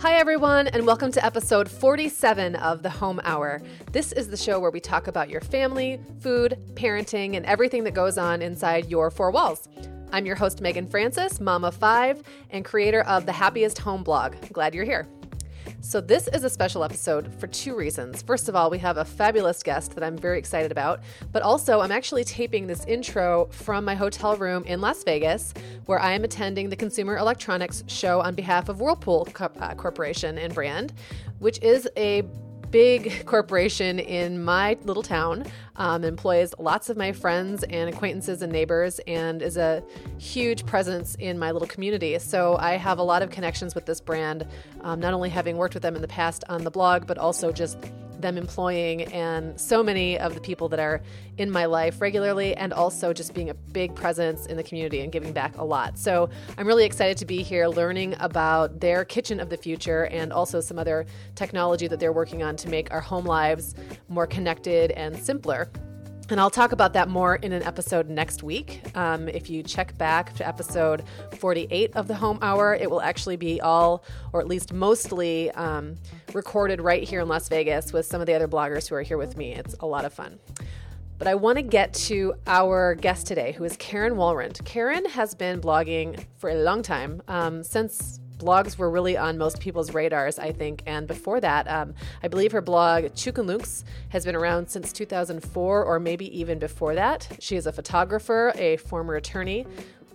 Hi, everyone, and welcome to episode 47 of The Home Hour. This is the show where we talk about your family, food, parenting, and everything that goes on inside your four walls. I'm your host, Meagan Francis, mom of five, and creator of the Happiest Home blog. Glad you're here. So, this is a special episode for two reasons. First of all, we have a fabulous guest that I'm very excited about, but also, I'm actually taping this intro from my hotel room in Las Vegas, where I am attending the Consumer Electronics Show on behalf of Whirlpool uh, Corporation and Brand, which is a big corporation in my little town, um, employs lots of my friends and acquaintances and neighbors, and is a huge presence in my little community. So I have a lot of connections with this brand, um, not only having worked with them in the past on the blog, but also just them employing and so many of the people that are in my life regularly and also just being a big presence in the community and giving back a lot. So I'm really excited to be here learning about their kitchen of the future and also some other technology that they're working on to make our home lives more connected and simpler. And I'll talk about that more in an episode next week. Um, if you check back to episode 48 of the Home Hour, it will actually be all, or at least mostly, um, recorded right here in Las Vegas with some of the other bloggers who are here with me. It's a lot of fun. But I want to get to our guest today, who is Karen Walrond. Karen has been blogging for a long time, um, since blogs were really on most people's radars, I think. And before that, um, I believe her blog, Chukunlunks, has been around since 2004 or maybe even before that. She is a photographer, a former attorney,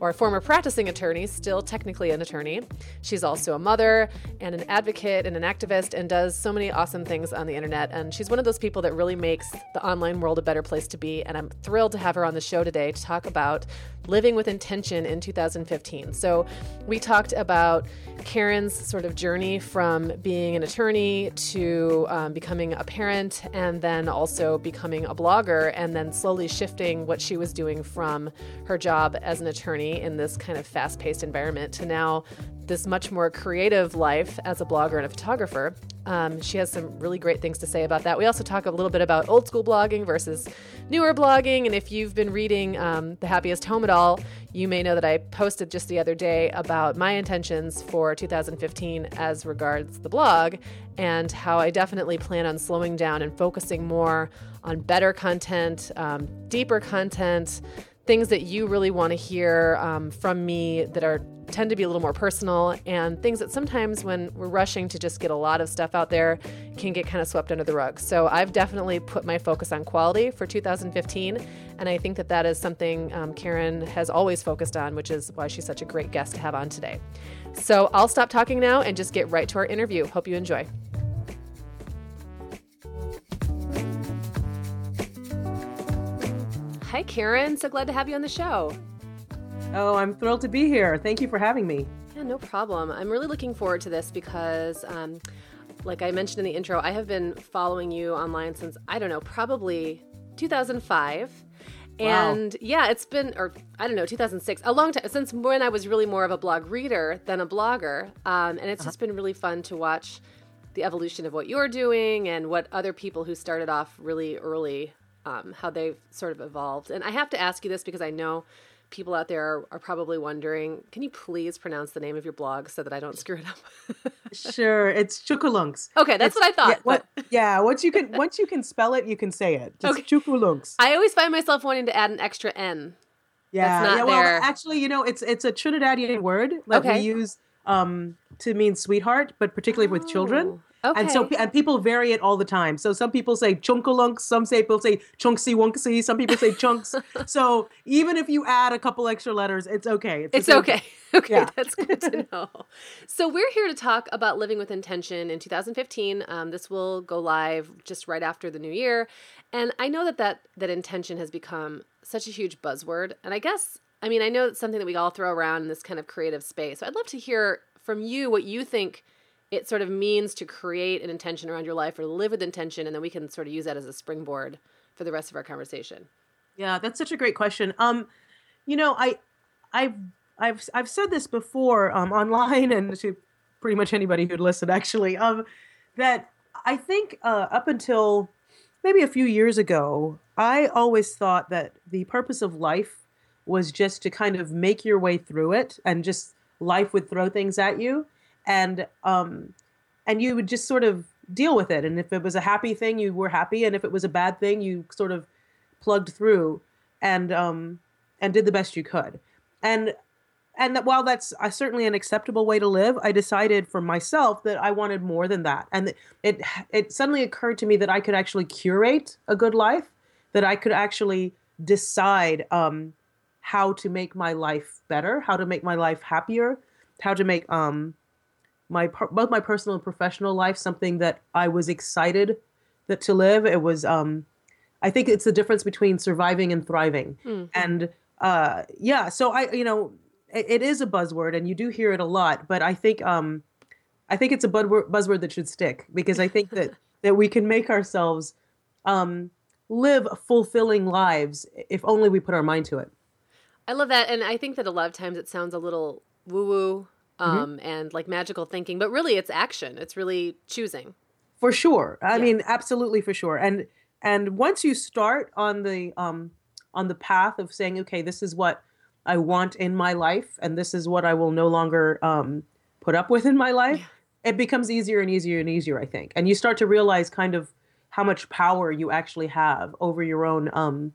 or a former practicing attorney, still technically an attorney. She's also a mother and an advocate and an activist and does so many awesome things on the internet. And she's one of those people that really makes the online world a better place to be. And I'm thrilled to have her on the show today to talk about living with intention in 2015. So we talked about Karen's sort of journey from being an attorney to um, becoming a parent and then also becoming a blogger and then slowly shifting what she was doing from her job as an attorney in this kind of fast paced environment to now this much more creative life as a blogger and a photographer. Um, she has some really great things to say about that. We also talk a little bit about old school blogging versus newer blogging. And if you've been reading um, The Happiest Home at All, you may know that I posted just the other day about my intentions for 2015 as regards the blog and how I definitely plan on slowing down and focusing more on better content, um, deeper content things that you really want to hear um, from me that are tend to be a little more personal and things that sometimes when we're rushing to just get a lot of stuff out there can get kind of swept under the rug. So I've definitely put my focus on quality for 2015 and I think that that is something um, Karen has always focused on, which is why she's such a great guest to have on today. So I'll stop talking now and just get right to our interview. Hope you enjoy. Hi, Karen. So glad to have you on the show. Oh, I'm thrilled to be here. Thank you for having me. Yeah, no problem. I'm really looking forward to this because, um, like I mentioned in the intro, I have been following you online since, I don't know, probably 2005. Wow. And yeah, it's been, or I don't know, 2006, a long time since when I was really more of a blog reader than a blogger. Um, and it's uh-huh. just been really fun to watch the evolution of what you're doing and what other people who started off really early um, how they've sort of evolved. And I have to ask you this because I know people out there are, are, probably wondering can you please pronounce the name of your blog so that I don't screw it up? sure, it's Chookooloonks. Okay, that's it's, what I thought. Yeah, what, yeah, once you can once you can spell it, you can say it. Just okay. Chukunlunks. I always find myself wanting to add an extra N. Yeah, yeah. Well, there. actually, you know, it's it's a Trinidadian word that okay. we use um, to mean sweetheart, but particularly oh. with children. Okay. And so and people vary it all the time. So some people say chunkalunks, some say people say chunksy wunksy, some people say chunks. so even if you add a couple extra letters, it's okay. It's, it's okay. Okay, yeah. that's good to know. so we're here to talk about living with intention in 2015. Um, this will go live just right after the new year, and I know that that that intention has become such a huge buzzword. And I guess I mean I know it's something that we all throw around in this kind of creative space. So I'd love to hear from you what you think it sort of means to create an intention around your life or live with intention and then we can sort of use that as a springboard for the rest of our conversation. Yeah that's such a great question. Um you know i i've i've i've said this before um online and to pretty much anybody who'd listen actually um that i think uh up until maybe a few years ago i always thought that the purpose of life was just to kind of make your way through it and just life would throw things at you and um, and you would just sort of deal with it. And if it was a happy thing, you were happy, and if it was a bad thing, you sort of plugged through and um, and did the best you could. And and that while that's uh, certainly an acceptable way to live, I decided for myself that I wanted more than that. And it it suddenly occurred to me that I could actually curate a good life, that I could actually decide um, how to make my life better, how to make my life happier, how to make um, my both my personal and professional life something that I was excited that to live. It was um, I think it's the difference between surviving and thriving. Mm-hmm. And uh, yeah, so I you know it, it is a buzzword and you do hear it a lot, but I think um, I think it's a buzzword that should stick because I think that that we can make ourselves um, live fulfilling lives if only we put our mind to it. I love that, and I think that a lot of times it sounds a little woo woo. Um, mm-hmm. and like magical thinking, but really it's action. It's really choosing. For sure. I yeah. mean, absolutely for sure. And and once you start on the um, on the path of saying, okay, this is what I want in my life, and this is what I will no longer um, put up with in my life, yeah. it becomes easier and easier and easier. I think, and you start to realize kind of how much power you actually have over your own um,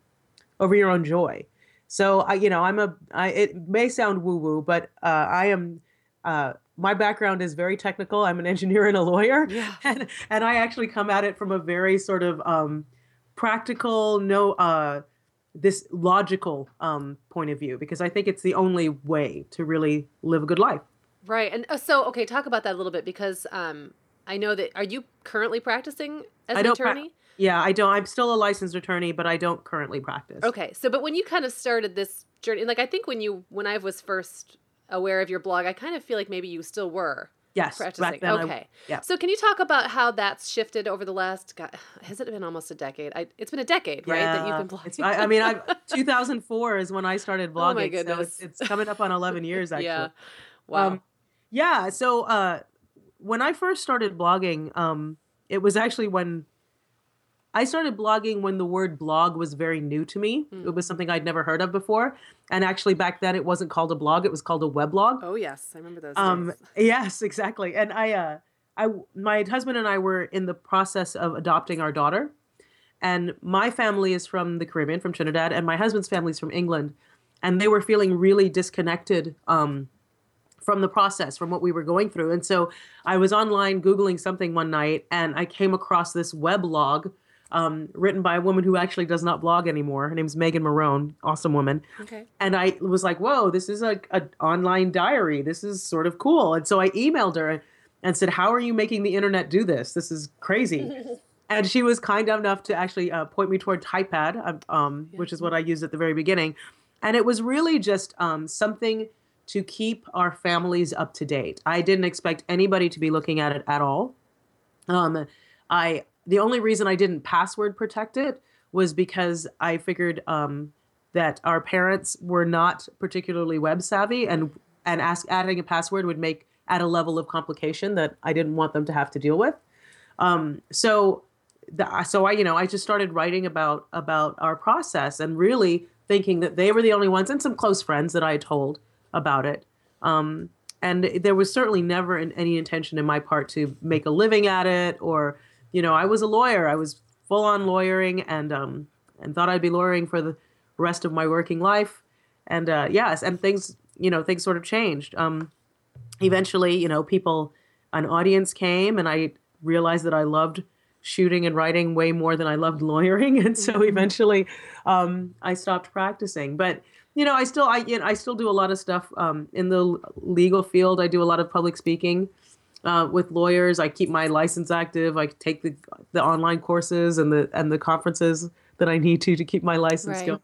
over your own joy. So I, you know, I'm a. I, it may sound woo woo, but uh, I am uh, my background is very technical. I'm an engineer and a lawyer, yeah. and and I actually come at it from a very sort of um, practical, no, uh, this logical um, point of view because I think it's the only way to really live a good life. Right, and uh, so okay, talk about that a little bit because um, I know that are you currently practicing as I an attorney? Pra- yeah, I don't. I'm still a licensed attorney, but I don't currently practice. Okay, so but when you kind of started this journey, like I think when you when I was first aware of your blog, I kind of feel like maybe you still were. Yes. Practicing. okay. I, yeah. So can you talk about how that's shifted over the last? God, has it been almost a decade? I, it's been a decade, right? That you've been blogging. I, I, mean, I 2004 is when I started blogging. Oh my goodness. So it's, it's coming up on 11 years actually. yeah. Wow. Um, yeah. So uh, when I first started blogging, um, it was actually when I started blogging when the word blog was very new to me. Mm. It was something I'd never heard of before. And actually, back then, it wasn't called a blog; it was called a weblog. Oh yes, I remember those. Um, yes, exactly. And I, uh, I, my husband and I were in the process of adopting our daughter, and my family is from the Caribbean, from Trinidad, and my husband's family is from England, and they were feeling really disconnected. Um, from the process, from what we were going through. And so I was online Googling something one night and I came across this weblog um, written by a woman who actually does not blog anymore. Her name's Megan Marone, awesome woman. Okay. And I was like, whoa, this is a, a online diary. This is sort of cool. And so I emailed her and said, how are you making the internet do this? This is crazy. and she was kind enough to actually uh, point me toward Typepad, um, um, yeah. which is what I used at the very beginning. And it was really just um, something to keep our families up to date. I didn't expect anybody to be looking at it at all. Um, I the only reason I didn't password protect it was because I figured um, that our parents were not particularly web savvy, and and ask, adding a password would make add a level of complication that I didn't want them to have to deal with. Um, so, the, so I you know I just started writing about about our process and really thinking that they were the only ones and some close friends that I had told about it. Um, and there was certainly never any intention in my part to make a living at it or you know, I was a lawyer. I was full on lawyering and um and thought I'd be lawyering for the rest of my working life. And uh, yes, and things, you know, things sort of changed. Um, eventually, you know, people, an audience came, and I realized that I loved shooting and writing way more than I loved lawyering, and so mm-hmm. eventually, um, I stopped practicing. But you know, I still, I, you know, I still do a lot of stuff um, in the legal field. I do a lot of public speaking uh, with lawyers. I keep my license active. I take the the online courses and the and the conferences that I need to to keep my license right. going.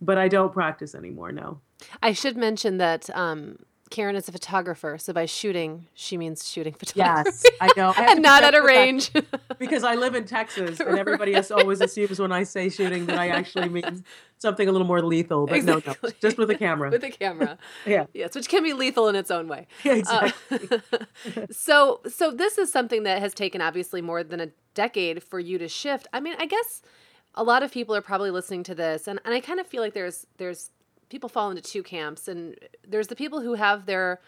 But I don't practice anymore. No. I should mention that um, Karen is a photographer, so by shooting, she means shooting photography. Yes, I know. I and not at a range. because I live in Texas, and everybody else always assumes when I say shooting that I actually mean something a little more lethal. But exactly. no, no, just with a camera. with a camera. yeah. Yes, which can be lethal in its own way. Yeah, exactly. Uh, so, so this is something that has taken obviously more than a decade for you to shift. I mean, I guess a lot of people are probably listening to this, and, and I kind of feel like there's there's people fall into two camps and there's the people who have their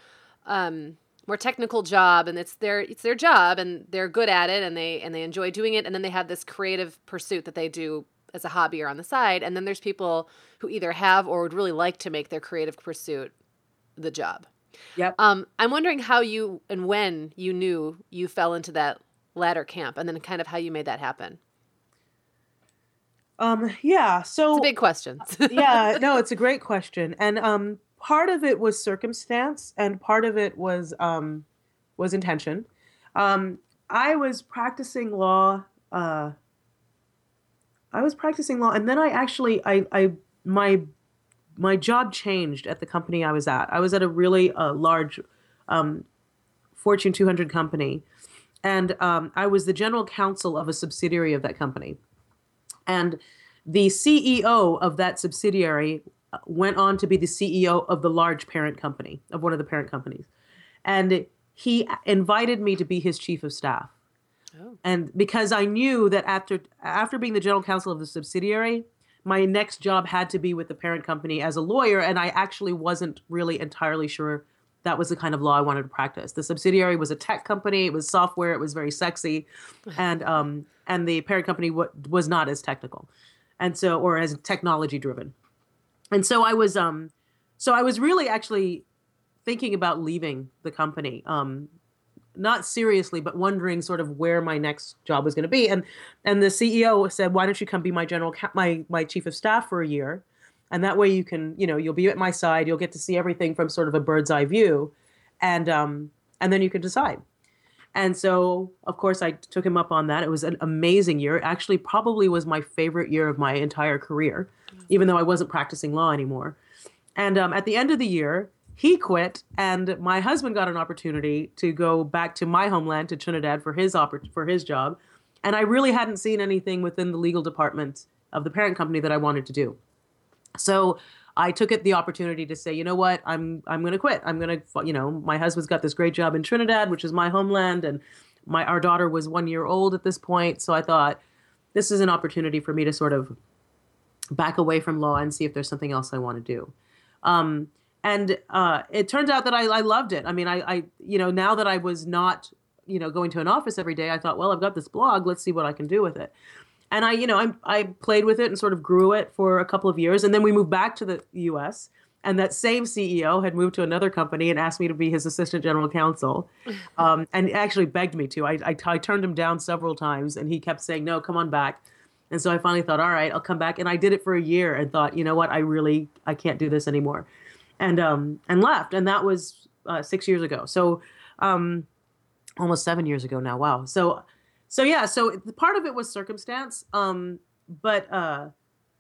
um, more technical job and it's their it's their job and they're good at it and they and they enjoy doing it and then they have this creative pursuit that they do as a hobby or on the side and then there's people who either have or would really like to make their creative pursuit the job. Yep. Um, I'm wondering how you and when you knew you fell into that latter camp and then kind of how you made that happen. Um, yeah. So it's a big question. yeah, no, it's a great question. And um part of it was circumstance and part of it was um, was intention. Um, I was practicing law. Uh, I was practicing law, and then I actually I, I my my job changed at the company I was at. I was at a really uh, large um, Fortune 200 company, and um, I was the general counsel of a subsidiary of that company. And the CEO of that subsidiary went on to be the CEO of the large parent company, of one of the parent companies. And he invited me to be his chief of staff. Oh. And because I knew that after after being the general counsel of the subsidiary, my next job had to be with the parent company as a lawyer, and I actually wasn't really entirely sure that was the kind of law I wanted to practice. The subsidiary was a tech company; it was software, it was very sexy, and um, and the parent company w- was not as technical, and so or as technology driven and so I was um so I was really actually thinking about leaving the company. Um not seriously, but wondering sort of where my next job was going to be. And and the CEO said, "Why don't you come be my general my my chief of staff for a year, and that way you can you know you'll be at my side. You'll get to see everything from sort of a bird's eye view, and um and then you can decide." And so, of course, I took him up on that. It was an amazing year. It actually, probably was my favorite year of my entire career, even though I wasn't practicing law anymore. And um, at the end of the year, he quit, and my husband got an opportunity to go back to my homeland, to Trinidad, for his for his job. And I really hadn't seen anything within the legal department of the parent company that I wanted to do. So I took it the opportunity to say, you know what, I'm I'm going to quit. I'm going to, you know, my husband's got this great job in Trinidad, which is my homeland, and my our daughter was one year old at this point. So I thought this is an opportunity for me to sort of back away from law and see if there's something else I want to do. Um, and uh, it turned out that I, I loved it. I mean, I, I, you know, now that I was not, you know, going to an office every day, I thought, well, I've got this blog. Let's see what I can do with it and I, you know, I, I played with it and sort of grew it for a couple of years, and then we moved back to the U.S. And that same CEO had moved to another company and asked me to be his assistant general counsel, um, and actually begged me to. I, I, I turned him down several times, and he kept saying, "No, come on back." And so I finally thought, "All right, I'll come back." And I did it for a year, and thought, you know what, I really, I can't do this anymore, and um, and left. And that was uh, six years ago. So, um, almost seven years ago now. Wow. So so yeah, so part of it was circumstance, um, but uh,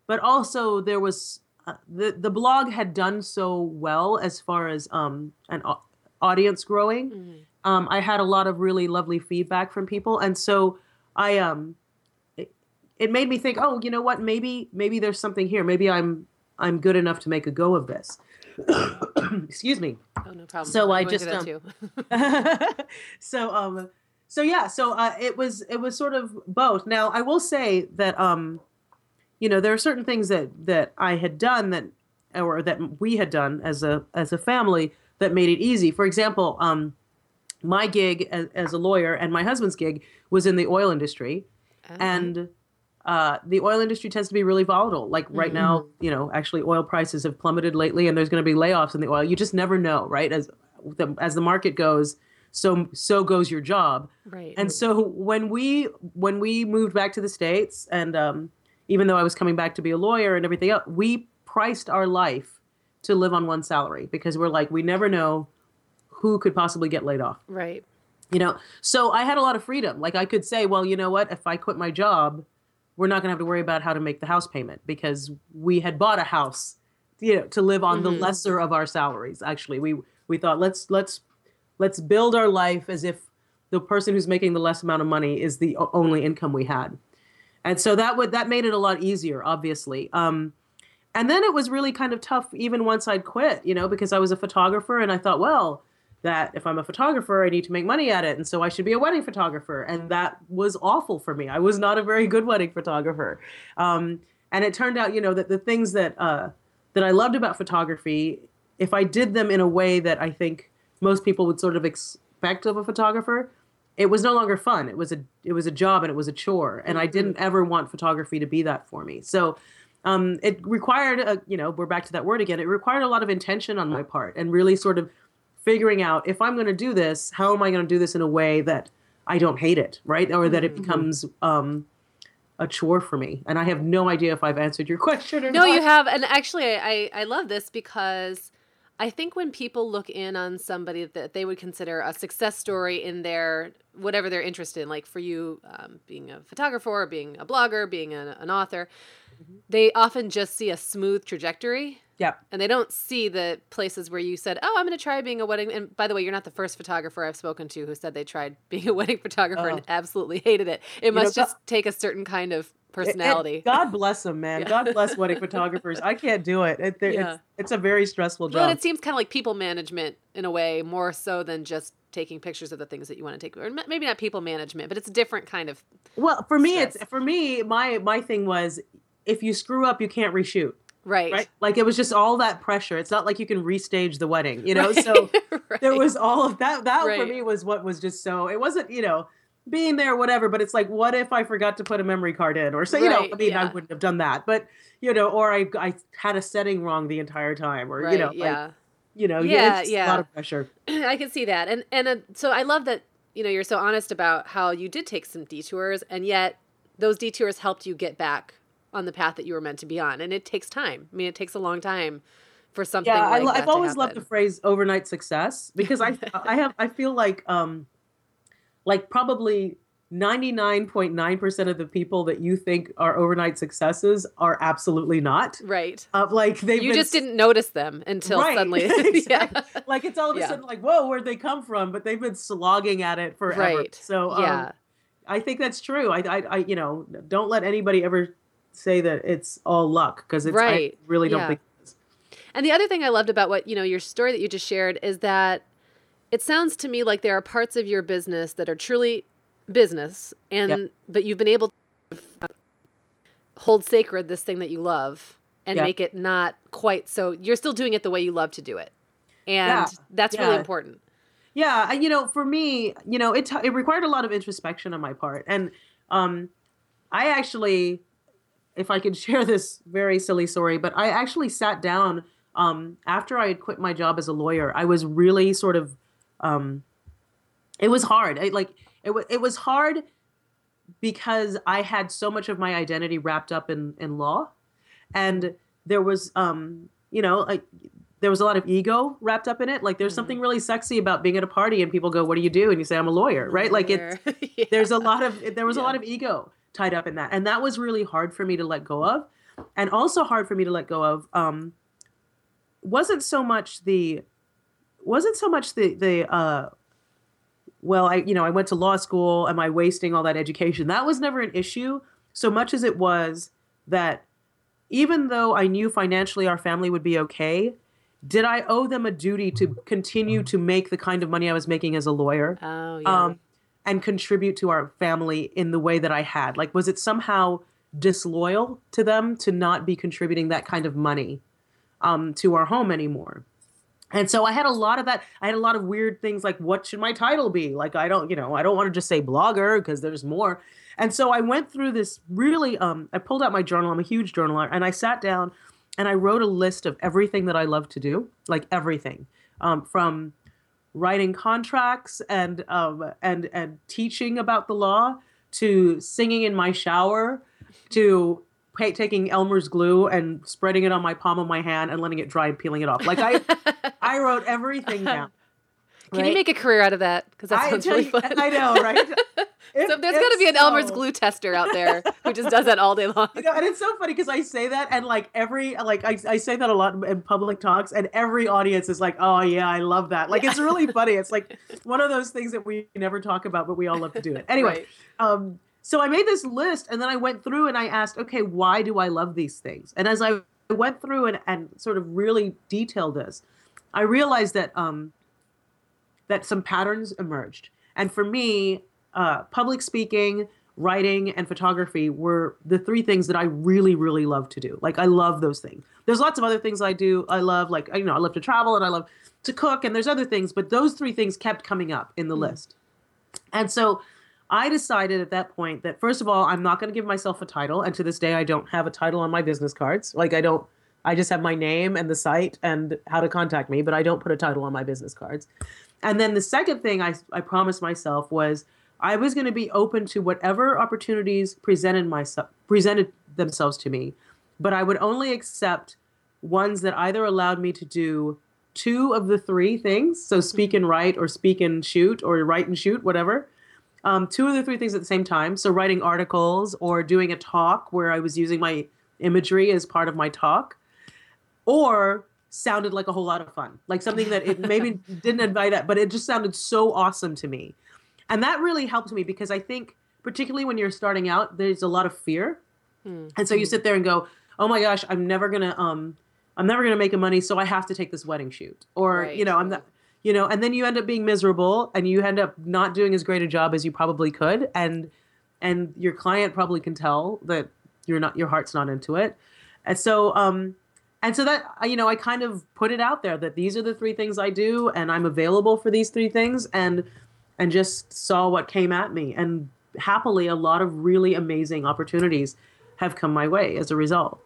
but also there was uh, the the blog had done so well as far as um, an audience growing. Mm-hmm. Um, I had a lot of really lovely feedback from people, and so I um, it, it made me think, oh, you know what? Maybe maybe there's something here. Maybe I'm I'm good enough to make a go of this. Excuse me. Oh no problem. So I'm I just um, so um so yeah, so uh, it was it was sort of both. Now I will say that um, you know there are certain things that that I had done that or that we had done as a as a family that made it easy. For example, um, my gig as, as, a lawyer and my husband's gig was in the oil industry, uh-huh. and uh, the oil industry tends to be really volatile. Like right mm-hmm. now, you know, actually oil prices have plummeted lately, and there's going to be layoffs in the oil. You just never know, right? As the, as the market goes, so so goes your job. Right. And so when we when we moved back to the states and um, even though i was coming back to be a lawyer and everything else we priced our life to live on one salary because we're like we never know who could possibly get laid off. Right. You know so i had a lot of freedom. Like i could say well you know what? If i quit my job we're not going to have to worry about how to make the house payment because we had bought a house you know to live on mm-hmm. the lesser of our salaries actually. We we thought let's let's let's build our life as if the person who's making the less amount of money is the only income we had. And so that would that made it a lot easier obviously. Um, and then it was really kind of tough even once i'd quit you know because i was a photographer and i thought well that if i'm a photographer i need to make money at it. And so i should be a wedding photographer. And that was awful for me. I was not a very good wedding photographer. Um, and it turned out you know that the things that uh, that i loved about photography if i did them in a way that i think most people would sort of expect of a photographer, it was no longer fun. It was a it was a job and it was a chore, and I didn't ever want photography to be that for me. So. Um, it required, a, you know, we're back to that word again. It required a lot of intention on my part, and really sort of figuring out if I'm going to do this, how am I going to do this in a way that I don't hate it, right? Or that it becomes um, a chore for me. And I have no idea if I've answered your question or No, not. you have. And actually, I, I love this because I think when people look in on somebody that they would consider a success story in their whatever they're interested in, like for you, um, being a photographer, being a blogger, being a, an author, they often just see a smooth trajectory. Yeah. And they don't see the places where you said, "Oh, I'm going to try being a wedding." And by the way, you're not the first photographer I've spoken to who said they tried being a wedding photographer and Oh. absolutely hated it. It know, must God- just take a certain kind of And personality. God bless them, man. Yeah. God bless wedding photographers. I can't do it. it Yeah. it's, it's a very stressful job. it seems kind of like people management in a way, more so than just taking pictures of the things that you want to take, or maybe not people management, but it's a different kind of. Well, for me, stress. it's for me. My my thing was, if you screw up, you can't reshoot. Right. Right? Like it was just all that pressure. It's not like you can restage the wedding, you know. So Right. there was all of that. That for me was what was just so. It wasn't, you know, being there, whatever. But it's like, what if I forgot to put a memory card in, or so you know? I mean, I wouldn't have done that, but you know, or I I had a setting wrong the entire time, or Right. you know, like, yeah. you know, Yeah, yeah. a lot of pressure. I can see that, and and uh, so I love that you know you're so honest about how you did take some detours, and yet those detours helped you get back on the path that you were meant to be on, and it takes time. I mean, it takes a long time for something. Yeah, I, like I've to always loved the phrase overnight success because I I have I feel like um like probably 99.9% of the people that you think are overnight successes are absolutely not. Right. Uh, like they You just didn't notice them until Right, suddenly. yeah. like it's all of a Yeah. sudden like whoa where'd they come from but they've been slogging at it forever Right. so um, yeah. i think that's true I, I i you know don't let anybody ever say that it's all luck because it's Right, i really don't yeah. think it is. And the other thing I loved about what, you know, your story that you just shared is that it sounds to me like there are parts of your business that are truly business and Yep. but you've been able to hold sacred this thing that you love and Yep. make it not quite so you're still doing it the way you love to do it. And Yeah, that's really important. Yeah, and you know, for me, you know, it it required a lot of introspection on my part, and um, I actually, if I could share this very silly story, but I actually sat down um, after I had quit my job as a lawyer. I was really sort of, um, it was hard. I, like it was it was hard because I had so much of my identity wrapped up in in law, and there was um, you know, like there was a lot of ego wrapped up in it. Like there's something really sexy about being at a party and people go, "What do you do?" and you say, "I'm a lawyer," right? Like it's Yeah. there's a lot of there was a lot of ego tied up in that, and that was really hard for me to let go of, and also hard for me to let go of. Um, wasn't so much the wasn't so much the the uh well i you know i went to law school am i wasting all that education that was never an issue so much as it was that even though i knew financially our family would be okay did i owe them a duty to continue to make the kind of money i was making as a lawyer Oh, yeah. um, and contribute to our family in the way that I had? Like, was it somehow disloyal to them to not be contributing that kind of money um, to our home anymore? And so I had a lot of that. I had a lot of weird things like, what should my title be? Like, I don't, you know, I don't want to just say blogger because there's more. And so I went through this really, um, I pulled out my journal. I'm a huge journaler. And I sat down and I wrote a list of everything that I love to do, like everything um, from writing contracts and um, and and teaching about the law to singing in my shower to taking Elmer's glue and spreading it on my palm of my hand and letting it dry and peeling it off. Like I I wrote everything down. Can you make a career out of that? Because that sounds really you- fun. I know, right? It- so there's got to be an Elmer's glue tester out there who just does that all day long. You know, and it's so funny because I say that, and like every like I, I say that a lot in public talks, and every audience is like, "Oh yeah, I love that." Like it's really funny. It's like one of those things that we never talk about, but we all love to do it. Anyway, Right. um, so I made this list, and then I went through and I asked, "Okay, why do I love these things?" And as I went through and and sort of really detailed this, I realized that um, that some patterns emerged, and for me, uh, public speaking writing and photography were the three things that I really, really love to do. Like I love those things. There's lots of other things I do. I love like you know I love to travel and I love to cook and there's other things, but those three things kept coming up in the mm. list. And so I decided at that point that first of all I'm not going to give myself a title, and to this day I don't have a title on my business cards. Like I don't. I just have my name and the site and how to contact me, but I don't put a title on my business cards. And then the second thing I, I promised myself was I was going to be open to whatever opportunities presented myself presented themselves to me, but I would only accept ones that either allowed me to do two of the three things, so speak mm-hmm. and write or speak and shoot or write and shoot, whatever. Um, two of the three things at the same time. So writing articles or doing a talk where I was using my imagery as part of my talk, or sounded like a whole lot of fun, like something that it maybe didn't invite that, but it just sounded so awesome to me and that really helped me because I think particularly when you're starting out, there's a lot of fear, mm-hmm. and so you sit there and go, "Oh my gosh, I'm never gonna um, I'm never gonna make a money, so I have to take this wedding shoot," or right. you know, I'm not, you know, and then you end up being miserable and you end up not doing as great a job as you probably could, and and your client probably can tell that you're not your heart's not into it, and so um, and so that you know, I kind of put it out there that these are the three things I do, and I'm available for these three things, and and just saw what came at me. And happily, a lot of really amazing opportunities have come my way as a result.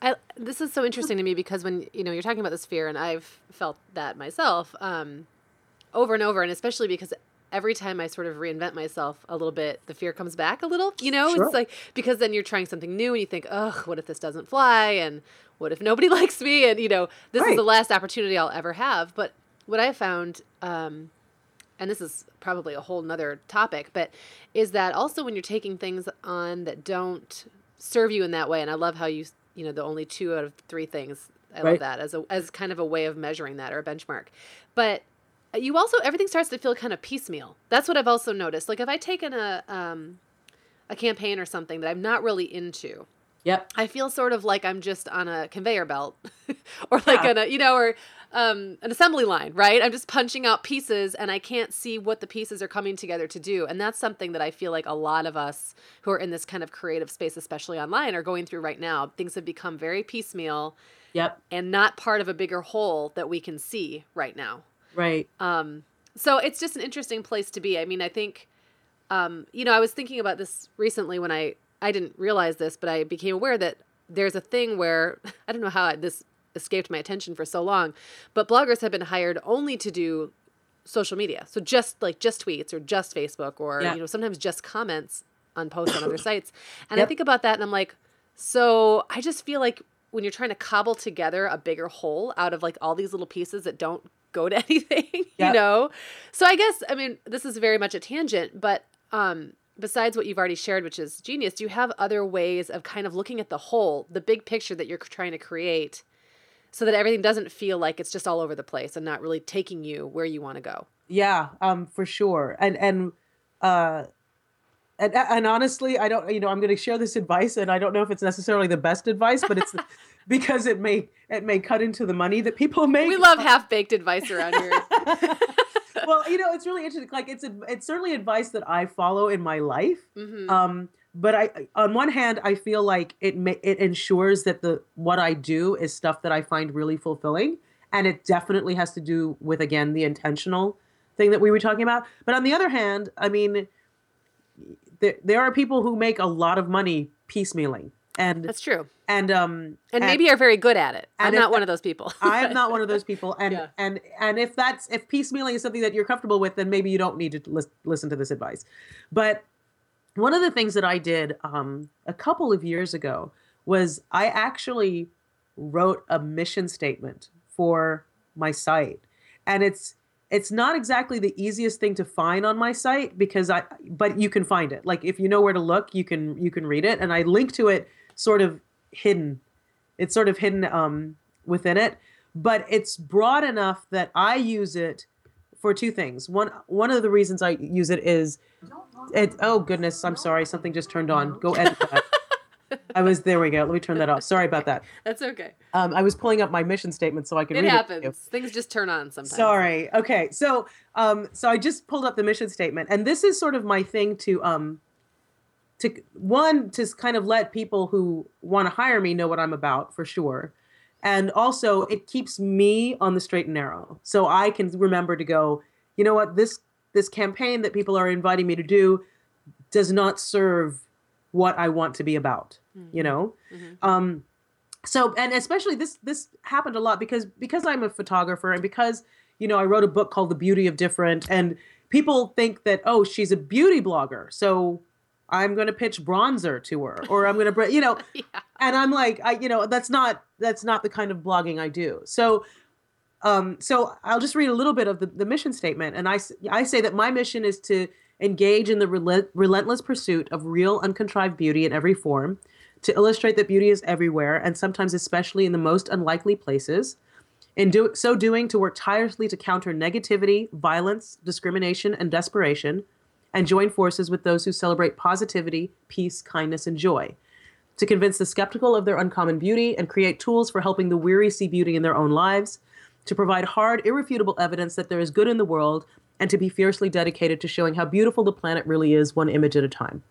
I, this is so interesting to me because when you know you're talking about this fear, and I've felt that myself um, over and over, and especially because every time I sort of reinvent myself a little bit, the fear comes back a little. You know, sure. it's like because then you're trying something new, and you think, "Ugh, what if this doesn't fly?" and "What if nobody likes me?" and you know, this right. is the last opportunity I'll ever have. But what I found um, and this is probably a whole nother topic, but is that also when you're taking things on that don't serve you in that way, and I love how you, you know, the only two out of three things. I right. love that as a as kind of a way of measuring that or a benchmark. But you also everything starts to feel kind of piecemeal. That's what I've also noticed. Like if I take in a um, a campaign or something that I'm not really into, Yep. I feel sort of like I'm just on a conveyor belt or like yeah. on a, you know, or um, an assembly line, right? I'm just punching out pieces and I can't see what the pieces are coming together to do. And that's something that I feel like a lot of us who are in this kind of creative space, especially online, are going through right now. Things have become very piecemeal. Yep. And not part of a bigger whole that we can see right now. Right. Um, so it's just an interesting place to be. I mean, I think, um, you know, I was thinking about this recently when I, I didn't realize this, but I became aware that there's a thing where I don't know how this escaped my attention for so long. But bloggers have been hired only to do social media. So just like just tweets or just Facebook or yeah. you know sometimes just comments on posts on other sites. And yep. I think about that and I'm like so I just feel like when you're trying to cobble together a bigger whole out of like all these little pieces that don't go to anything, yep. you know. So I guess I mean this is very much a tangent, but um besides what you've already shared, which is genius, do you have other ways of kind of looking at the whole, the big picture that you're trying to create so that everything doesn't feel like it's just all over the place and not really taking you where you want to go. Yeah, um, for sure. And and uh, and and honestly, I don't. You know, I'm going to share this advice, and I don't know if it's necessarily the best advice, but it's because it may it may cut into the money that people make. We love half baked advice around here. well, you know, it's really interesting. Like it's it's certainly advice that I follow in my life. Mm-hmm. Um, but I on one hand I feel like it it ensures that the what I do is stuff that I find really fulfilling and it definitely has to do with again the intentional thing that we were talking about but on the other hand I mean there there are people who make a lot of money piecemealing and That's true. And um and, and maybe are very good at it. I'm not one of those people. I am not one of those people and yeah. and and if that's if piecemealing is something that you're comfortable with then maybe you don't need to listen to this advice. But one of the things that I did um, a couple of years ago was I actually wrote a mission statement for my site, and it's it's not exactly the easiest thing to find on my site because I but you can find it. Like if you know where to look, you can you can read it, and I link to it sort of hidden. It's sort of hidden um, within it, but it's broad enough that I use it for two things. One one of the reasons I use it is it, oh goodness, I'm sorry, something just turned on. Go edit that. I was there. We go. Let me turn that off. Sorry about that. That's okay. Um, I was pulling up my mission statement so I could. Read it read happens. It Things just turn on sometimes. Sorry. Okay. So, um, so I just pulled up the mission statement, and this is sort of my thing to um, to one to kind of let people who want to hire me know what I'm about for sure. And also it keeps me on the straight and narrow. So I can remember to go, you know what, this this campaign that people are inviting me to do does not serve what I want to be about, mm-hmm. you know? Mm-hmm. Um so and especially this this happened a lot because because I'm a photographer and because you know I wrote a book called The Beauty of Different and people think that oh she's a beauty blogger so I'm going to pitch bronzer to her or I'm going to you know yeah. and I'm like I you know that's not that's not the kind of blogging I do. So um so I'll just read a little bit of the, the mission statement and I I say that my mission is to engage in the relent, relentless pursuit of real uncontrived beauty in every form to illustrate that beauty is everywhere and sometimes especially in the most unlikely places in do, so doing to work tirelessly to counter negativity, violence, discrimination and desperation and join forces with those who celebrate positivity, peace, kindness, and joy. To convince the skeptical of their uncommon beauty and create tools for helping the weary see beauty in their own lives. To provide hard, irrefutable evidence that there is good in the world and to be fiercely dedicated to showing how beautiful the planet really is, one image at a time.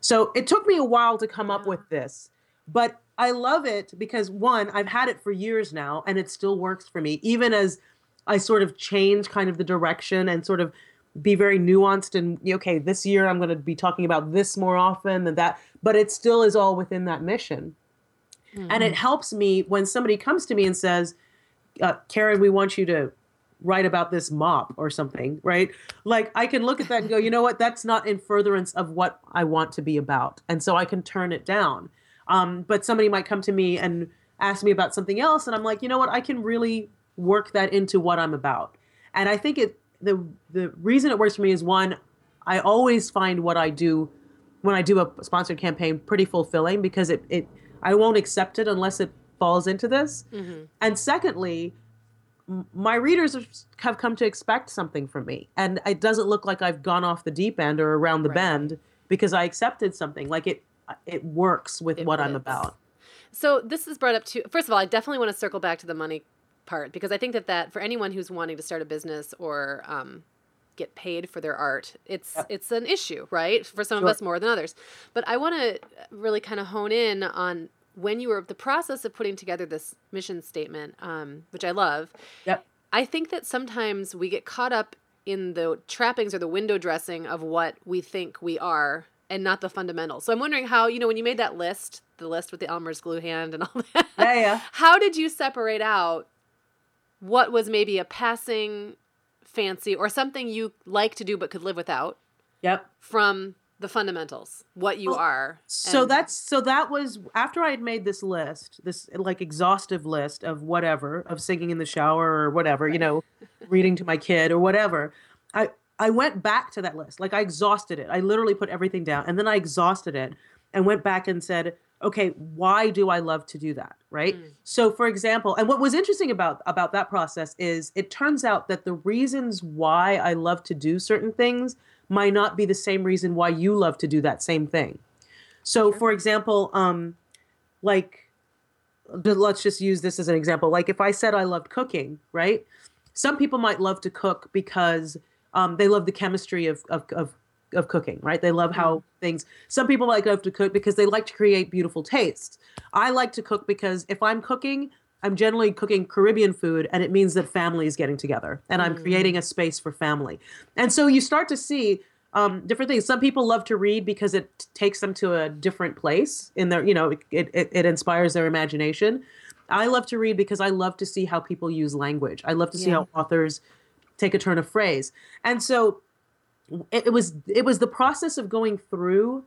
So it took me a while to come up with this, but I love it because one, I've had it for years now and it still works for me, even as I sort of change kind of the direction and sort of be very nuanced and okay this year i'm going to be talking about this more often than that but it still is all within that mission. Mm-hmm. and it helps me when somebody comes to me and says uh, karen we want you to write about this mop or something right? Like i can look at that and go you know what? That's not in furtherance of what i want to be about and so i can turn it down. Um, but somebody might come to me and ask me about something else and i'm like you know what? I can really work that into what i'm about. And i think it the the reason it works for me is one, I always find what I do when I do a sponsored campaign pretty fulfilling because it it I won't accept it unless it falls into this. Mm-hmm. And secondly, my readers have come to expect something from me, and it doesn't look like I've gone off the deep end or around the right. bend because I accepted something. Like it it works with it what I'm about. So this is brought up to first of all, I definitely want to circle back to the money part because I think that that for anyone who's wanting to start a business or um, get paid for their art, it's yep. it's an issue, right? For some sure. of us more than others. But I want to really kind of hone in on when you were the process of putting together this mission statement, um, which I love. Yep. I think that sometimes we get caught up in the trappings or the window dressing of what we think we are and not the fundamentals. So I'm wondering how, you know, when you made that list, the list with the Elmer's glue hand and all that. Yeah, yeah. How did you separate out what was maybe a passing fancy or something you like to do but could live without. Yep. From the fundamentals, what you well, are. So that's so that was after I had made this list, this like exhaustive list of whatever, of singing in the shower or whatever, right. you know, reading to my kid or whatever. I I went back to that list. Like I exhausted it. I literally put everything down and then I exhausted it and went back and said, okay, why do I love to do that? Right. Mm. So, for example, and what was interesting about about that process is it turns out that the reasons why I love to do certain things might not be the same reason why you love to do that same thing. So, for example, um, like let's just use this as an example. Like if I said I loved cooking, right? Some people might love to cook because um, they love the chemistry of, of, of of cooking, right? They love how mm-hmm. things. Some people like to cook because they like to create beautiful tastes. I like to cook because if I'm cooking, I'm generally cooking Caribbean food, and it means that family is getting together, and I'm creating mm. a space for family. And so you start to see um, different things. Some people love to read because it t- takes them to a different place in their, you know, it, it, it inspires their imagination. I love to read because I love to see how people use language. I love to see yeah. how authors take a turn of phrase. And so it, was it was the process of going through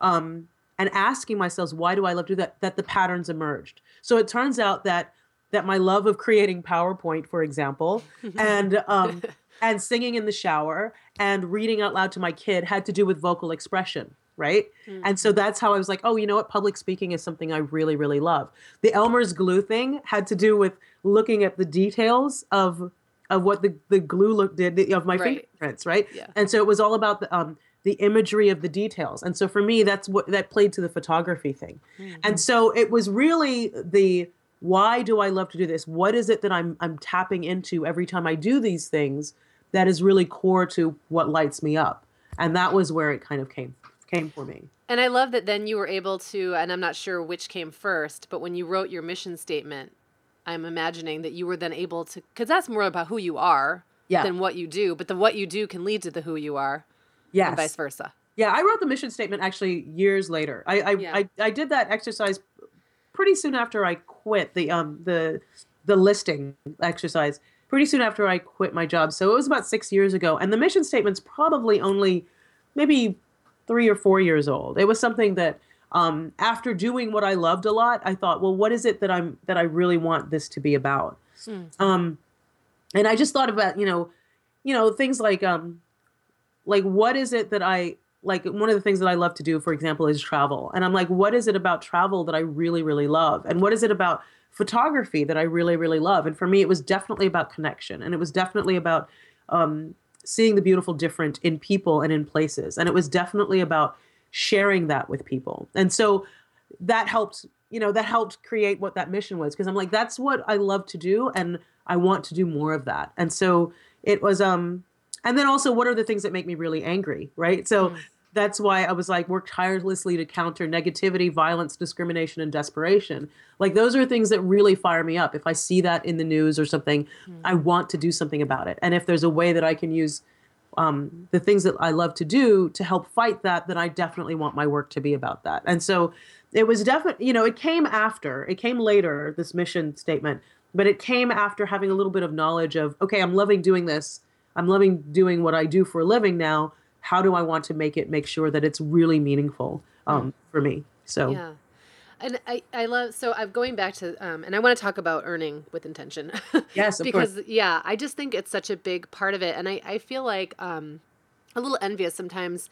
um, and asking myself why do I love to do that that the patterns emerged. So it turns out that that my love of creating PowerPoint, for example, and um, and singing in the shower and reading out loud to my kid had to do with vocal expression right? Mm-hmm. And so that's how I was like, oh, you know what? Public speaking is something I really, really love. The Elmer's glue thing had to do with looking at the details of of what the, the glue look did of my right. fingerprints, right? Yeah. And so it was all about the um the imagery of the details. And so for me, that's what that played to the photography thing. Mm-hmm. And so it was really the why do I love to do this? What is it that I'm I'm tapping into every time I do these things that is really core to what lights me up? And that was where it kind of came came for me. And I love that then you were able to, and I'm not sure which came first, but when you wrote your mission statement, I'm imagining that you were then able to, because that's more about who you are Yeah. than what you do, but the what you do can lead to the who you are Yes. and vice versa. Yeah, I wrote the mission statement actually years later. I I, Yeah. I I did that exercise pretty soon after I quit the um the the listing exercise. Pretty soon after I quit my job. So it was about 6 years ago and the mission statement's probably only maybe 3 or 4 years old. It was something that um after doing what I loved a lot, I thought, well, what is it that I'm that I really want this to be about? Hmm. Um and I just thought about, you know, you know, things like um like what is it that I like one of the things that I love to do, for example, is travel. And I'm like, what is it about travel that I really, really love? And what is it about photography that I really, really love? And for me, it was definitely about connection. And it was definitely about um, seeing the beautiful different in people and in places. And it was definitely about sharing that with people. And so that helped, you know, that helped create what that mission was. Because I'm like, that's what I love to do. And I want to do more of that. And so it was, um, and then also what are the things that make me really angry, right? So that's why I was like work tirelessly to counter negativity, violence, discrimination, and desperation. Like those are things that really fire me up. If I see that in the news or something, I want to do something about it. And if there's a way that I can use um, the things that I love to do to help fight that, then I definitely want my work to be about that. And so it was definitely, you know, it came after, it came later, this mission statement, but it came after having a little bit of knowledge of, okay, I'm loving doing this. I'm loving doing what I do for a living now. How do I want to make it, make sure that it's really meaningful um, for me? So, Yeah. And I, I love, so I'm going back to, um, and I want to talk about earning with intention. Yes, of because, course. yeah, I just think it's such a big part of it. And I, I feel like um, a little envious sometimes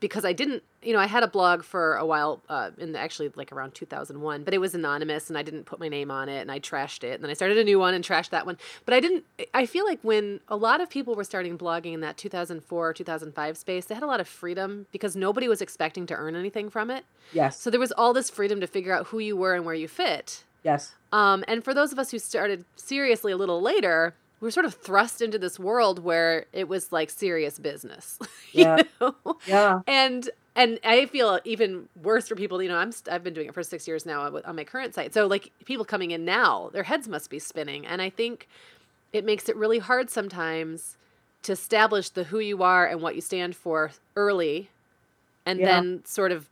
because I didn't, you know, I had a blog for a while, uh, in the, actually like around 2001, but it was anonymous and I didn't put my name on it and I trashed it. And then I started a new one and trashed that one. But I didn't, I feel like when a lot of people were starting blogging in that 2004, 2005 space, they had a lot of freedom because nobody was expecting to earn anything from it. yes, So there was all this freedom to figure out who you were and where you fit. yes, Um, and for those of us who started seriously a little later, we were sort of thrust into this world where it was like serious business. Yeah. know? yeah, And and I feel even worse for people. You know, I'm I've been doing it for six years now on my current site. So like people coming in now, their heads must be spinning, and I think it makes it really hard sometimes to establish the who you are and what you stand for early, and Yeah. then sort of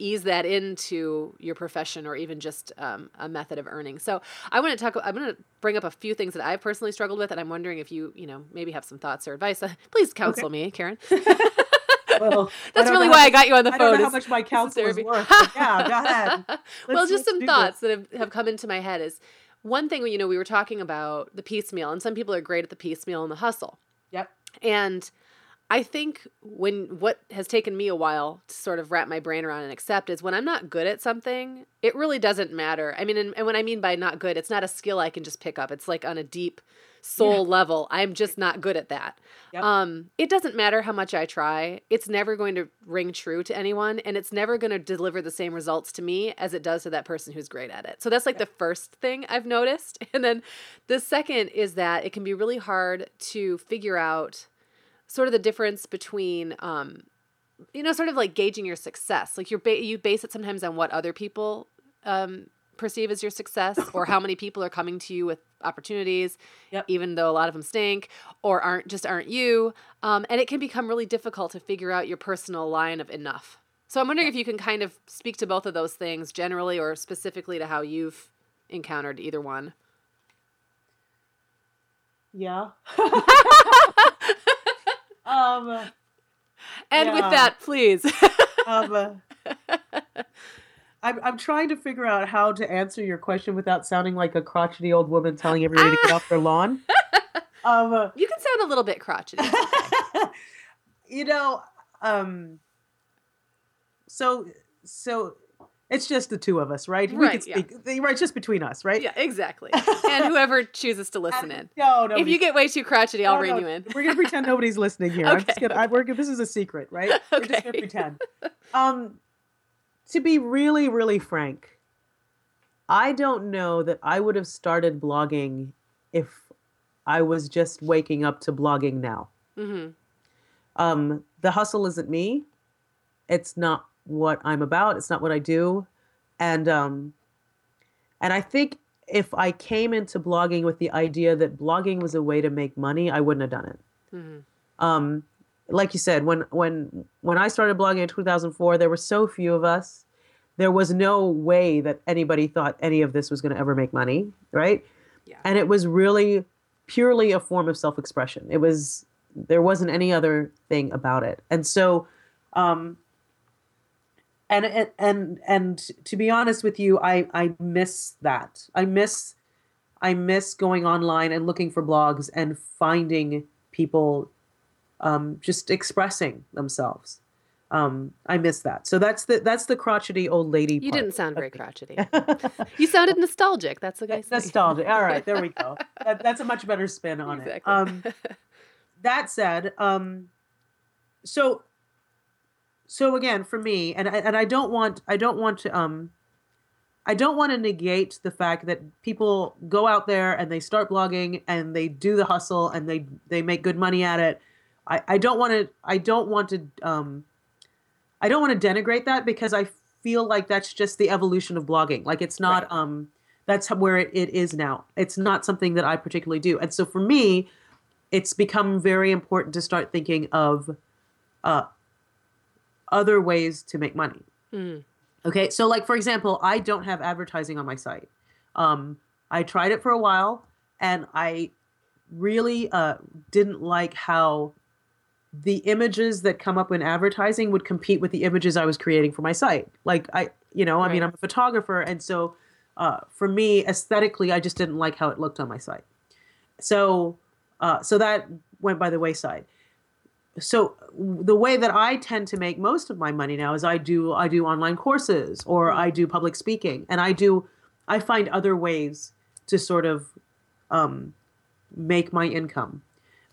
ease that into your profession or even just um, a method of earning. So I want to talk. I'm going to bring up a few things that I've personally struggled with, and I'm wondering if you, you know, maybe have some thoughts or advice. Please counsel me, Karen. Well, That's really why I got you on the I phone. don't know how much my counsel is worth. yeah, go ahead. well, Let's- just some thoughts this. that have, have come into my head is one thing, you know, we were talking about the piecemeal, and some people are great at the piecemeal and the hustle. Yep. And I think when what has taken me a while to sort of wrap my brain around and accept is when I'm not good at something, it really doesn't matter. I mean, and, and when I mean by not good, it's not a skill I can just pick up. It's like on a deep soul level. I'm just not good at that. Yep. Um, it doesn't matter how much I try. It's never going to ring true to anyone, and it's never going to deliver the same results to me as it does to that person who's great at it. So that's like the first thing I've noticed. And then the second is that it can be really hard to figure out sort of the difference between um, you know sort of like gauging your success. Like you're ba- you base it sometimes on what other people um, perceive as your success or how many people are coming to you with opportunities Yep. even though a lot of them stink or aren't just aren't you. Um, and it can become really difficult to figure out your personal line of enough. So i'm wondering if you can kind of speak to both of those things generally or specifically to how you've encountered either one. Yeah. um. and with that please um I'm, I'm trying to figure out how to answer your question without sounding like a crotchety old woman telling everybody to get off their lawn. Um, you can sound a little bit crotchety you know, um, so so it's just the two of us, right? We Right, can speak, right? Just between us, right? Yeah, exactly. and whoever chooses to listen in. No, no. If you get way too crotchety, I'll rein you in. We're gonna pretend nobody's listening here. okay. I'm just gonna. I, we're. This is a secret, right? We're just gonna pretend. Um, to be really, really frank, I don't know that I would have started blogging if I was just waking up to blogging now. hmm Um, the hustle isn't me, it's not what I'm about. It's not what I do. And um and I think if I came into blogging with the idea that blogging was a way to make money, I wouldn't have done it. Mm-hmm. Um like you said, when when when I started blogging in 2004, there were so few of us. There was no way that anybody thought any of this was going to ever make money, right? Yeah. And it was really purely a form of self-expression. It was there wasn't any other thing about it. And so um and and and, and to be honest with you, I I miss that. I miss I miss going online and looking for blogs and finding people um, just expressing themselves. Um, I miss that. So that's the that's the crotchety old lady. You didn't sound very crotchety. you sounded nostalgic. That's the guy. Nostalgic. All right, there we go. That, that's a much better spin on exactly. it. Um, that said, um, so so again for me, and I, and I don't want I don't want to um, I don't want to negate the fact that people go out there and they start blogging and they do the hustle and they they make good money at it I, I don't want to I don't want to um I don't want to denigrate that because I feel like that's just the evolution of blogging. Like it's not right. um that's where it, it is now. It's not something that I particularly do. And so for me, it's become very important to start thinking of uh other ways to make money. Mm. Okay, so like for example, I don't have advertising on my site. Um, I tried it for a while, and I really uh, didn't like how the images that come up in advertising would compete with the images I was creating for my site. Like I, you know, I right. mean, I'm a photographer, and so uh, for me, aesthetically, I just didn't like how it looked on my site. So, uh, so that went by the wayside. So the way that I tend to make most of my money now is I do I do online courses or I do public speaking, and I do I find other ways to sort of um, make my income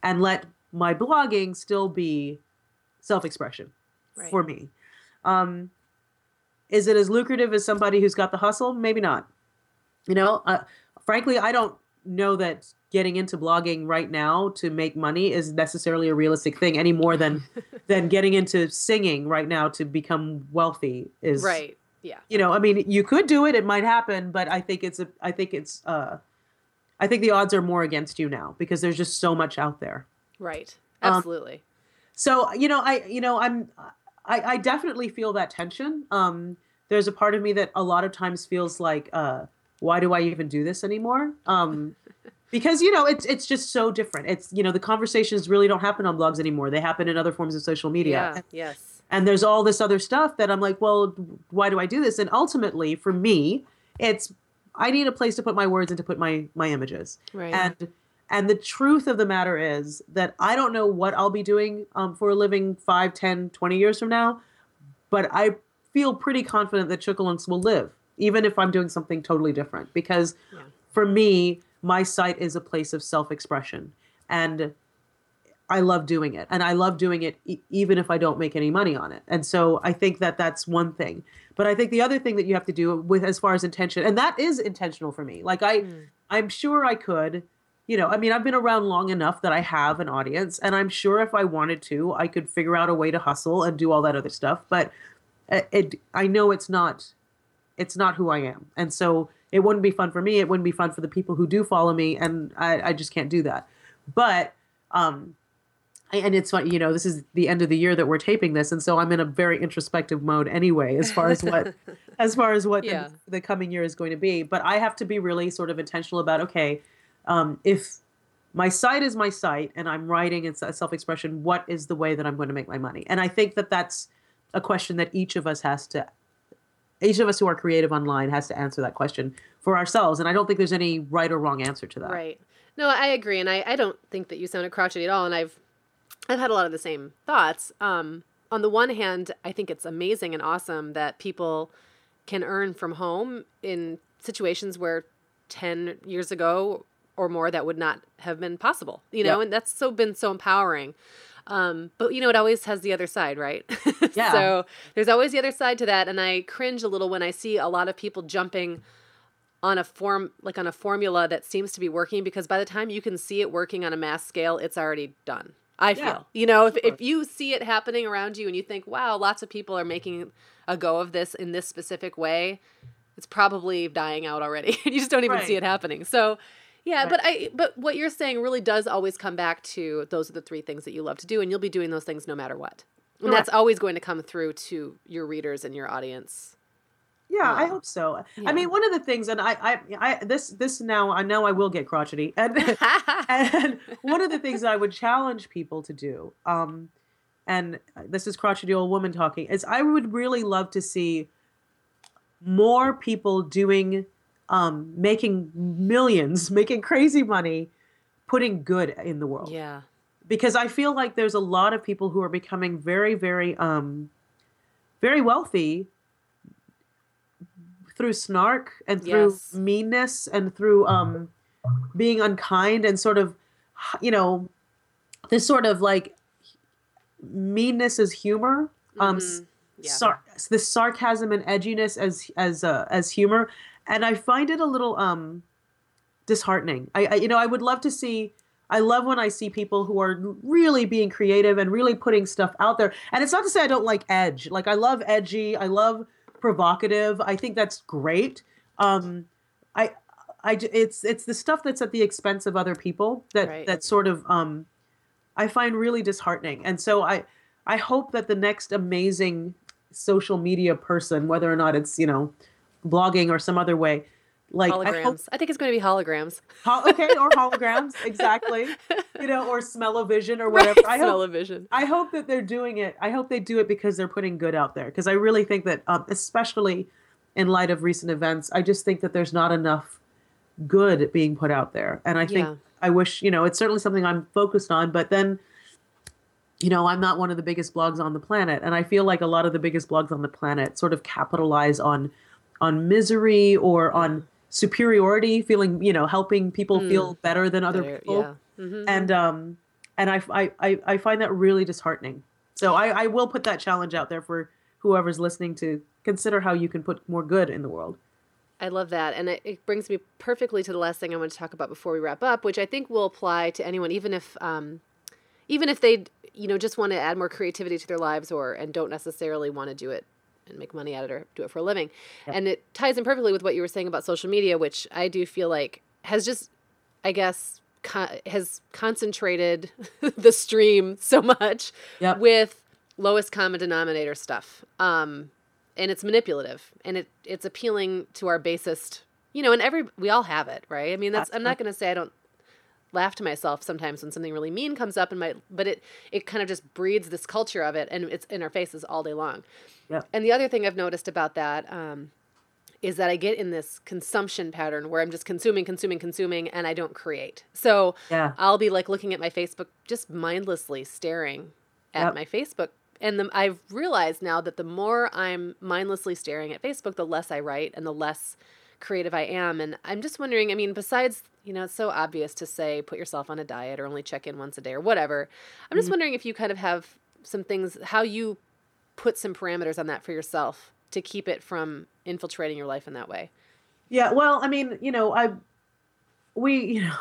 and let my blogging still be self-expression right. for me. Um, is it as lucrative as somebody who's got the hustle? Maybe not. You know, uh, frankly, I don't know that getting into blogging right now to make money is necessarily a realistic thing any more than than getting into singing right now to become wealthy is right yeah you know i mean you could do it it might happen but i think it's a i think it's uh i think the odds are more against you now because there's just so much out there Right. Um, Absolutely. Um, so you know, I you know, I'm I, I definitely feel that tension. Um, there's a part of me that a lot of times feels like, uh, why do I even do this anymore? Um, because you know, it's it's just so different. It's you know, the conversations really don't happen on blogs anymore. They happen in other forms of social media. Yeah. Yes. And there's all this other stuff that I'm like, well, why do I do this? And ultimately, for me, it's I need a place to put my words and to put my my images. Right. And and the truth of the matter is that I don't know what I'll be doing um, for a living 5, 10, 20 years from now, but I feel pretty confident that Chookooloonks will live, even if I'm doing something totally different. Because yeah. for me, my site is a place of self expression. And I love doing it. And I love doing it e- even if I don't make any money on it. And so I think that that's one thing. But I think the other thing that you have to do with as far as intention, and that is intentional for me. Like I, mm. I'm sure I could you know, I mean, I've been around long enough that I have an audience, and I'm sure if I wanted to, I could figure out a way to hustle and do all that other stuff. But it, it I know it's not, it's not who I am, and so it wouldn't be fun for me. It wouldn't be fun for the people who do follow me, and I, I just can't do that. But, um, and it's fun, you know, this is the end of the year that we're taping this, and so I'm in a very introspective mode anyway, as far as what, as far as what yeah. the, the coming year is going to be. But I have to be really sort of intentional about okay um, if my site is my site and I'm writing in self expression, what is the way that I'm going to make my money? And I think that that's a question that each of us has to, each of us who are creative online has to answer that question for ourselves. And I don't think there's any right or wrong answer to that. Right. No, I agree. And I, I don't think that you sounded crotchety at all. And I've, I've had a lot of the same thoughts. Um, on the one hand, I think it's amazing and awesome that people can earn from home in situations where 10 years ago or more that would not have been possible you know yep. and that's so been so empowering um, but you know it always has the other side right yeah so there's always the other side to that and i cringe a little when i see a lot of people jumping on a form like on a formula that seems to be working because by the time you can see it working on a mass scale it's already done I feel. You know, if, if you see it happening around you and you think, wow, lots of people are making a go of this in this specific way, it's probably dying out already. you just don't even right. see it happening. So, yeah, but I but what you're saying really does always come back to those are the three things that you love to do and you'll be doing those things no matter what. And that's always going to come through to your readers and your audience. Yeah, um, I hope so. Yeah. I mean, one of the things, and I, I, I, this, this now, I know I will get crotchety, and, and one of the things that I would challenge people to do, um, and this is crotchety old woman talking, is I would really love to see more people doing, um, making millions, making crazy money, putting good in the world. Yeah. Because I feel like there's a lot of people who are becoming very, very, um, very wealthy through snark and through yes. meanness and through um being unkind and sort of you know this sort of like meanness as humor um mm-hmm. yeah. sar- this sarcasm and edginess as as uh, as humor and i find it a little um disheartening I, I you know i would love to see I love when I see people who are really being creative and really putting stuff out there. And it's not to say I don't like edge. Like I love edgy. I love provocative. I think that's great. Um, I, I, it's it's the stuff that's at the expense of other people that right. that sort of um, I find really disheartening. And so I, I hope that the next amazing social media person, whether or not it's you know, blogging or some other way, like holograms. I, hope, I think it's going to be holograms. Ho- okay, or holograms, exactly. You know, or smell-o-vision or whatever. Right, I hope, smell-o-vision. I hope that they're doing it. I hope they do it because they're putting good out there. Because I really think that, um, especially in light of recent events, I just think that there's not enough good being put out there. And I think yeah. I wish, you know, it's certainly something I'm focused on. But then, you know, I'm not one of the biggest blogs on the planet, and I feel like a lot of the biggest blogs on the planet sort of capitalize on on misery or on superiority, feeling you know helping people mm. feel better than other better, people, yeah. mm-hmm. and um, and I, I I find that really disheartening. So I, I will put that challenge out there for whoever's listening to consider how you can put more good in the world. I love that. And it, it, brings me perfectly to the last thing I want to talk about before we wrap up, which I think will apply to anyone, even if, um, even if they, you know, just want to add more creativity to their lives or, and don't necessarily want to do it and make money at it or do it for a living. And it ties in perfectly with what you were saying about social media, which I do feel like has just, I guess, co- has concentrated the stream so much yep. with lowest common denominator stuff. Um, and it's manipulative and it it's appealing to our basest, you know, and every we all have it, right? I mean, that's, that's I'm not going to say I don't laugh to myself sometimes when something really mean comes up and my but it it kind of just breeds this culture of it and it's in our faces all day long yeah. and the other thing i've noticed about that um, is that i get in this consumption pattern where i'm just consuming consuming consuming and i don't create so yeah. i'll be like looking at my facebook just mindlessly staring at yep. my facebook and the, I've realized now that the more I'm mindlessly staring at Facebook, the less I write and the less creative I am. And I'm just wondering, I mean, besides, you know, it's so obvious to say put yourself on a diet or only check in once a day or whatever. I'm just mm-hmm. wondering if you kind of have some things, how you put some parameters on that for yourself to keep it from infiltrating your life in that way. Yeah, well, I mean, you know, I, we, you know,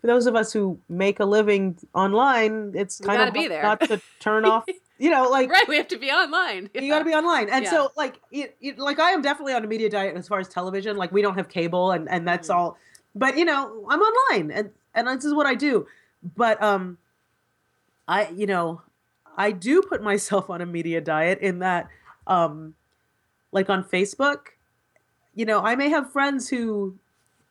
for those of us who make a living online, it's kind of be there. not to turn off you know, like right, we have to be online. Yeah. You got to be online, and yeah. so like, it, it, like I am definitely on a media diet as far as television. Like we don't have cable, and and that's mm-hmm. all. But you know, I'm online, and and this is what I do. But um, I you know, I do put myself on a media diet in that um, like on Facebook, you know, I may have friends who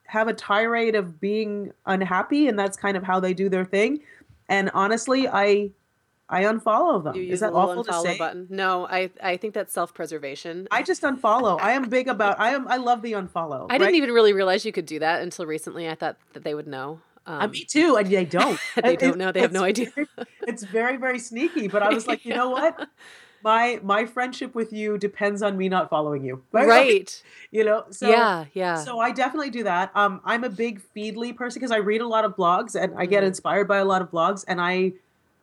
have a tirade of being unhappy, and that's kind of how they do their thing. And honestly, I I unfollow them. Is that awful to say? Button. No, I I think that's self preservation. I just unfollow. I am big about. I am. I love the unfollow. I right? didn't even really realize you could do that until recently. I thought that they would know. Um, uh, me too, and they don't. they don't know. They have no idea. it's very very sneaky. But I was like, you know what? My my friendship with you depends on me not following you. Right. right. you know. So, yeah. Yeah. So I definitely do that. Um, I'm a big Feedly person because I read a lot of blogs and I get mm-hmm. inspired by a lot of blogs, and I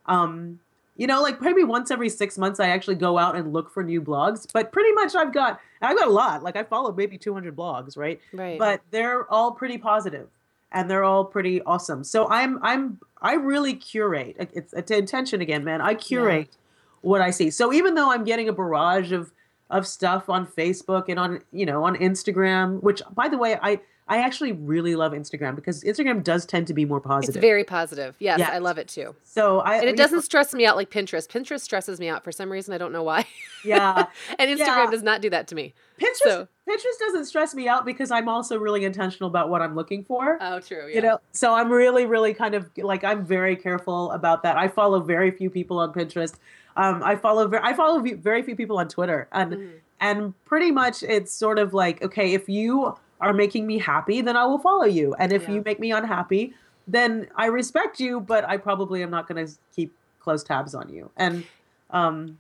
um you know, like maybe once every six months, I actually go out and look for new blogs. But pretty much, I've got I've got a lot. Like I follow maybe 200 blogs, right? Right. But they're all pretty positive, and they're all pretty awesome. So I'm I'm I really curate. It's, it's intention again, man. I curate yeah. what I see. So even though I'm getting a barrage of of stuff on Facebook and on you know on Instagram, which by the way I I actually really love Instagram because Instagram does tend to be more positive. It's very positive. Yes, I love it too. So I and it doesn't know, stress me out like Pinterest. Pinterest stresses me out for some reason. I don't know why. Yeah, and Instagram yeah. does not do that to me. Pinterest so. Pinterest doesn't stress me out because I'm also really intentional about what I'm looking for. Oh, true. Yeah. You know, so I'm really, really kind of like I'm very careful about that. I follow very few people on Pinterest. Um, I follow I follow very few people on Twitter, and mm. and pretty much it's sort of like okay, if you are making me happy, then I will follow you. And if yeah. you make me unhappy, then I respect you, but I probably am not going to keep close tabs on you. And um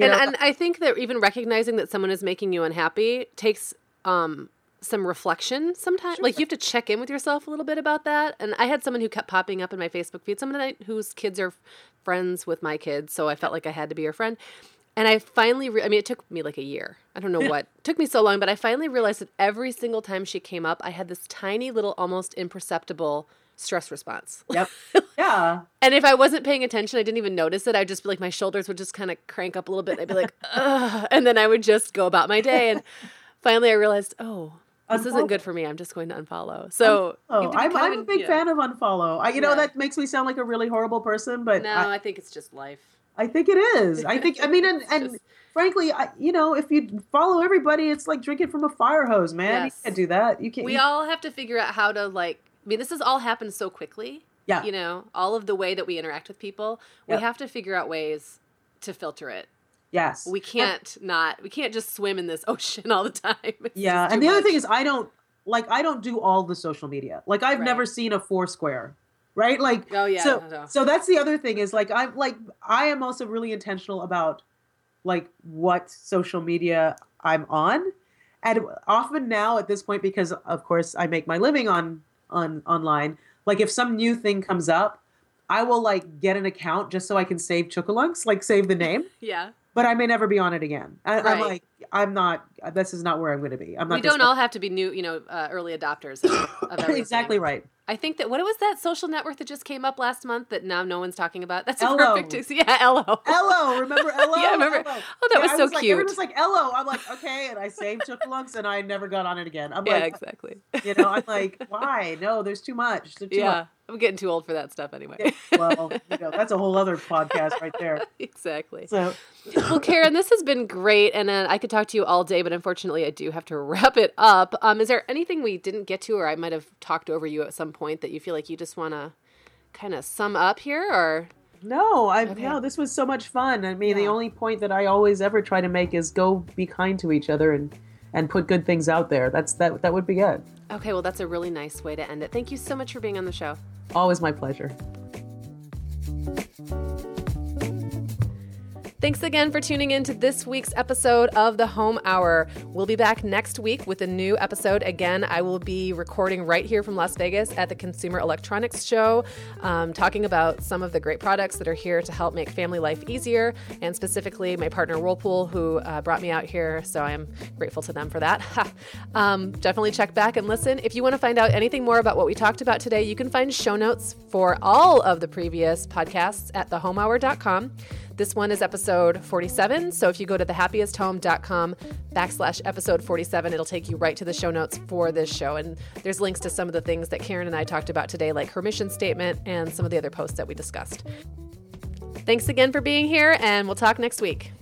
and, know, and I think that even recognizing that someone is making you unhappy takes um some reflection sometimes sure. like you have to check in with yourself a little bit about that and i had someone who kept popping up in my facebook feed someone whose kids are friends with my kids so i felt like i had to be her friend and I finally, re- I mean, it took me like a year. I don't know what it took me so long, but I finally realized that every single time she came up, I had this tiny little, almost imperceptible stress response. Yep. Yeah. and if I wasn't paying attention, I didn't even notice it. I'd just be like, my shoulders would just kind of crank up a little bit. I'd be like, ugh. And then I would just go about my day. And finally I realized, oh, this unfollow. isn't good for me. I'm just going to unfollow. So oh, unfollow. I'm, I'm a big know, fan of unfollow. I, you yeah. know, that makes me sound like a really horrible person, but no, I, I think it's just life. I think it is. I think. I mean, and and just... frankly, I, you know, if you follow everybody, it's like drinking from a fire hose, man. Yes. You can't do that. You can't. We you... all have to figure out how to like. I mean, this has all happened so quickly. Yeah. You know, all of the way that we interact with people, yep. we have to figure out ways to filter it. Yes. We can't and, not. We can't just swim in this ocean all the time. It's yeah, and the much. other thing is, I don't like. I don't do all the social media. Like, I've right. never seen a Foursquare right? Like oh yeah so so that's the other thing is like i'm like i am also really intentional about like what social media i'm on. And often now at this point because of course i make my living on on online like if some new thing comes up i will like get an account just so i can save Chookooloonks like save the name. Yeah. But I may never be on it again. I, am like, I'm not. This is not where I'm going to be. I'm not. We don't all have to be new, you know, uh, early adopters. Of, of exactly right. I think that what was that social network that just came up last month that now no one's talking about? That's a Ello. perfect. Yeah, Ello. Ello, remember Ello? yeah, I remember. Ello. Oh, that yeah, was so was cute. Like, was like Ello. I'm like, okay, and I saved Chookooloonks, and I never got on it again. I'm yeah, like, exactly. You know, I'm like, why? No, there's too much. There's too yeah. Much. I'm getting too old for that stuff anyway. Yeah, well, you know, that's a whole other podcast right there. exactly. So, well, Karen, this has been great, and uh, I could talk to you all day, but unfortunately, I do have to wrap it up. Um, is there anything we didn't get to, or I might have talked over you at some point that you feel like you just want to kind of sum up here, or? No, I okay. no. This was so much fun. I mean, yeah. the only point that I always ever try to make is go be kind to each other and and put good things out there. That's that. That would be good. Okay, well, that's a really nice way to end it. Thank you so much for being on the show. Always my pleasure. Thanks again for tuning in to this week's episode of the Home Hour. We'll be back next week with a new episode. Again, I will be recording right here from Las Vegas at the Consumer Electronics Show, um, talking about some of the great products that are here to help make family life easier, and specifically my partner Whirlpool, who uh, brought me out here. So I'm grateful to them for that. um, definitely check back and listen. If you want to find out anything more about what we talked about today, you can find show notes for all of the previous podcasts at thehomehour.com. This one is episode 47. So if you go to thehappiesthome.com backslash episode 47, it'll take you right to the show notes for this show. And there's links to some of the things that Karen and I talked about today, like her mission statement and some of the other posts that we discussed. Thanks again for being here, and we'll talk next week.